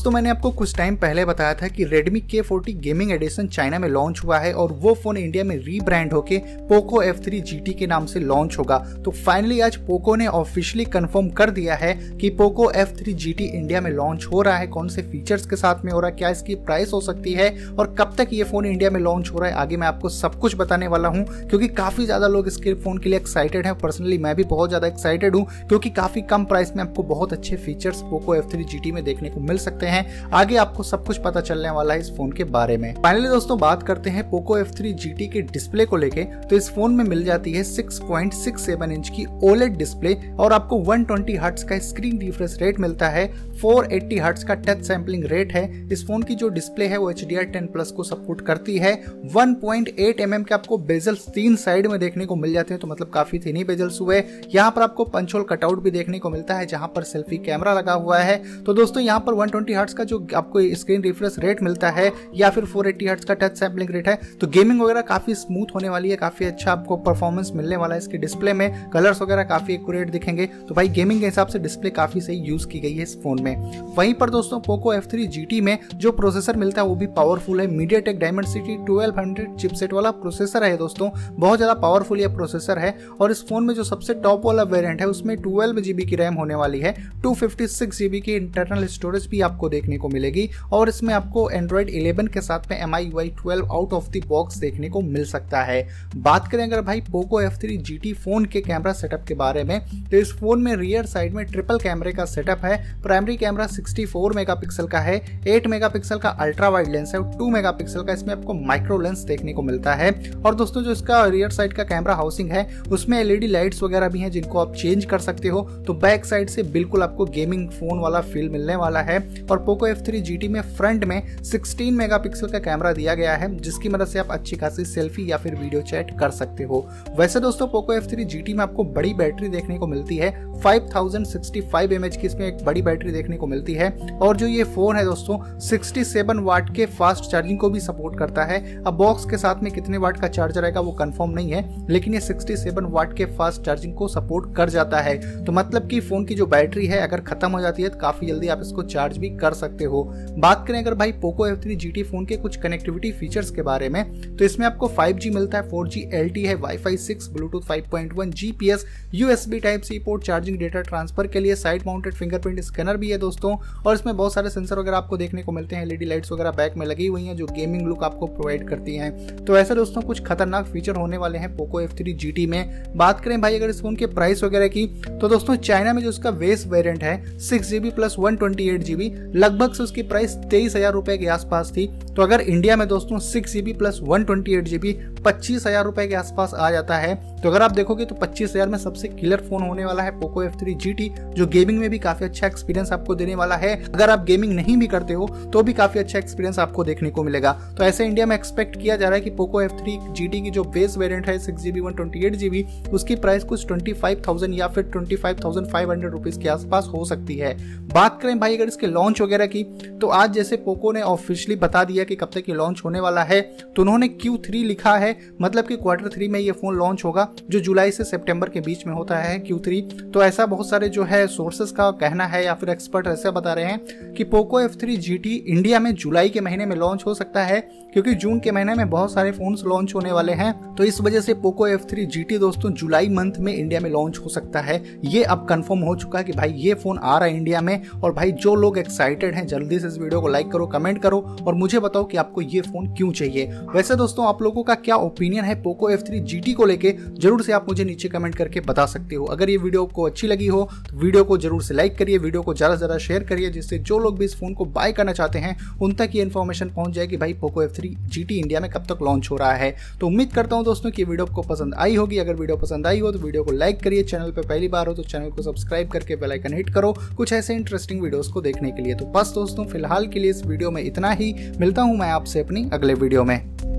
दोस्तों, मैंने आपको कुछ टाइम पहले बताया था कि Redmi K40 gaming edition China में लॉन्च हुआ है और वो फ़ोन इंडिया में रीब्रांड होके पोको F3 GT के नाम से लॉन्च होगा। तो फाइनली आज पोको ने ऑफिशियली कंफर्म कर दिया है कि पोको F3 GT इंडिया में लॉन्च हो रहा है। कौन से फीचर्स के साथ में हो रहा है, क्या इसकी प्राइस हो सकती है और कब तक ये फ़ोन इंडिया में लॉन्च हो रहा है, आगे मैं आपको सब कुछ बताने वाला हूँ, क्योंकि काफ़ी ज़्यादा लोग इसके फ़ोन के लिए एक्साइटेड है। पर्सनली मैं भी बहुत ज़्यादा एक्साइटेड हूँ, क्योंकि काफ़ी कम प्राइस में आपको बहुत अच्छे फीचर्स पोको F3 GT में देखने को मिल सकते हैं। आगे आपको सब कुछ पता चलने वाला है इस फ़ोन के बारे में। फाइनली दोस्तों, बात करते हैं पोको F3 GT के डिस्प्ले को लेके। तो इस फ़ोन में मिल जाती है 6.67 इंच की ओलेड डिस्प्ले और आपको 120 ट्वेंटी का स्क्रीन रिफ्रेश रेट मिलता है। 480 हर्ट्ज का टच सैम्पलिंग रेट है। इस फ़ोन की जो डिस्प्ले है वो एच डी प्लस को सपोर्ट करती है। 1.8 पॉइंट mm के आपको बेजल्स तीन साइड में देखने को मिल जाते हैं तो मतलब काफ़ी थी बेजल्स हुए। यहाँ पर आपको पंचोल कटआउट भी देखने को मिलता है, जहाँ पर सेल्फी कैमरा लगा हुआ है। तो दोस्तों, यहाँ पर 120 ट्वेंटी का जो आपको स्क्रीन रिफ्रेश रेट मिलता है या फिर 480 हर्ट्ज का टच सैम्पलिंग रेट है तो गेमिंग वगैरह काफ़ी स्मूथ होने वाली है, काफ़ी अच्छा आपको परफॉर्मेंस मिलने वाला है। इसके डिस्प्ले में कलर्स वगैरह काफ़ी एक्यूरेट दिखेंगे। तो भाई गेमिंग के हिसाब से डिस्प्ले काफ़ी सही यूज़ की गई है इस फ़ोन में। वहीं पर दोस्तों पोको F3 GT में जो प्रोसेसर मिलता है, वो भी पावरफुल है। MediaTek Dimensity twelve chipset वाला प्रोसेसर है दोस्तों। बहुत ज़्यादा पावरफुल ये प्रोसेसर है और इस फ़ोन में जो सबसे टॉप वाला वेरियंट है, उसमें ट्वेल्व जीबी की रैम होने वाली है। टू फिफ्टी सिक्स की इंटरनल स्टोरेज भी आपको देखने को मिलेगी और इसमें आपको एंड्रॉइड 11 के साथ में MIUI twelve out of the box देखने को मिल सकता है। बात करें अगर भाई पोको F3 GT फ़ोन के कैमरा सेटअप के बारे में तो इस फ़ोन में रियर साइड में ट्रिपल कैमरे का सेटअप है। प्राइमरी कैमरा 64 मेगापिक्सल का है 8 मेगापिक्सल का अल्ट्रा वाइड लेंस है और 2 मेगापिक्सल का इसमें आपको माइक्रो लेंस देखने को मिलता है। और दोस्तों, जो इसका रियर साइड का कैमरा हाउसिंग है, उसमें एलईडी लाइट्स वगैरह भी हैं जिनको आप चेंज कर सकते हो तो बैक साइड से बिल्कुल आपको गेमिंग फ़ोन वाला फील मिलने वाला है। और पोको F3 GT में फ्रंट में 16 मेगापिक्सल का कैमरा दिया गया है, जिसकी मदद से आप अच्छी खासी सेल्फी या फिर वीडियो चैट कर सकते हो। वैसे दोस्तों पोको F3 GT में आपको बड़ी बैटरी देखने को मिलती है। 5065 mAh की इसमें एक बड़ी बैटरी देखने को मिलती है। और जो ये फ़ोन है दोस्तों 67 वाट के फास्ट चार्जिंग को भी सपोर्ट करता है। अब बॉक्स के साथ में कितने वाट का चार्जर आएगा वो कंफर्म नहीं है, लेकिन ये 67 वाट के फास्ट चार्जिंग को सपोर्ट कर जाता है। तो मतलब कि फ़ोन की जो बैटरी है, अगर खत्म हो जाती है तो काफ़ी जल्दी आप इसको चार्ज भी कर सकते हो। बात करें अगर भाई Poco F three G phone के कुछ कनेक्टिविटी फीचर्स के बारे में तो इसमें आपको 5G मिलता है 4G LTE है wifi 6 Bluetooth 5.1 GPS USB type C port charging data transfer के लिए साइड माउंटेड फिंगरप्रिंट स्कैनर भी है दोस्तों। और इसमें बहुत सारे सेंसर वगैरह आपको देखने को मिलते हैं एलईडी लाइट्स वगैरह बैक में लगी हुई हैं, जो गेमिंग लुक आपको प्रोवाइड करती हैं। तो ऐसे दोस्तों कुछ खतरनाक फीचर होने वाले हैं पोको एफ़ थ्री जी में। बात करें भाई अगर इस फ़ोन के प्राइस वगैरह की तो दोस्तों चाइना में जो उसका वेस्ट वेरियंट है six GB plus one twenty eight GB लगभग से उसकी प्राइस तेईस हज़ार रुपए के आसपास थी। तो अगर इंडिया में दोस्तों six GB plus one twenty eight GB पच्चीस हज़ार रुपए के आसपास आ जाता है तो अगर आप देखोगे तो पच्चीस हज़ार में सबसे किलर फ़ोन होने वाला है Poco F three G T जो गेमिंग में भी काफ़ी अच्छा एक्सपीरियंस आपको देने वाला है। अगर आप गेमिंग नहीं भी करते हो तो भी काफ़ी अच्छा एक्सपीरियंस आपको देखने को मिलेगा। तो ऐसे इंडिया में एक्सपेक्ट किया जा रहा है कि Poco F three G T की जो बेस वेरियंट है six GB one twenty eight GB उसकी प्राइस कुछ ट्वेंटी फाइव थाउज़ेंड या फिर twenty five thousand five hundred rupees के आसपास हो सकती है। बात करें भाई, अगर इसके लॉन्च वगैरह की तो आज जैसे पोको ने ऑफिशियली बता दिया कि कब तक ये लॉन्च होने वाला है तो उन्होंने क्यू थ्री लिखा है। मतलब कि क्वार्टर थ्री में ये फ़ोन लॉन्च होगा। जो जुलाई से सितंबर के बीच में होता है क्यू थ्री तो ऐसा बहुत सारे जो है सोर्सेस का कहना है या फिर एक्सपर्ट ऐसा बता रहे हैं कि पोको एफ़ थ्री इंडिया में जुलाई के महीने में लॉन्च हो सकता है, क्योंकि जून के महीने में बहुत सारे फ़ोन लॉन्च होने वाले हैं। तो इस वजह से पोको एफ़ थ्री दोस्तों जुलाई मंथ में इंडिया में लॉन्च हो सकता है। ये अब कंफर्म हो चुका है कि भाई ये फ़ोन आ रहा है इंडिया में और भाई जो लोग एक्साइटेड हैं, जल्दी से इस वीडियो को लाइक करो कमेंट करो और मुझे बताओ कि आपको ये फ़ोन क्यों चाहिए। वैसे दोस्तों आप लोगों का क्या ओपिनियन है पोको एफ़ थ्री को लेके? ज़रूर से आप मुझे नीचे कमेंट करके बता सकते हो। अगर ये वीडियो को अच्छी लगी हो तो वीडियो को ज़रूर से लाइक करिए वीडियो को ज़्यादा से ज़्यादा शेयर करिए, जिससे जो लोग भी इस फ़ोन को बाय करना चाहते हैं, उन तक ये इन्फॉर्मेशन पहुँच जाए कि भाई पोको एफ़ थ्री इंडिया में कब तक लॉन्च हो रहा है। तो उम्मीद करता हूँ दोस्तों की वीडियो को पसंद आई होगी। अगर वीडियो पसंद आई हो तो वीडियो को लाइक करिए। चैनल पर पहली बार हो तो चैनल को सब्सक्राइब करके बेलाइकन हिट करो कुछ ऐसे इंटरेस्टिंग वीडियोस को देखने के लिए। तो बस दोस्तों, फ़िलहाल के लिए इस वीडियो में इतना ही। मिलता हूँ मैं आपसे अपनी अगले वीडियो में।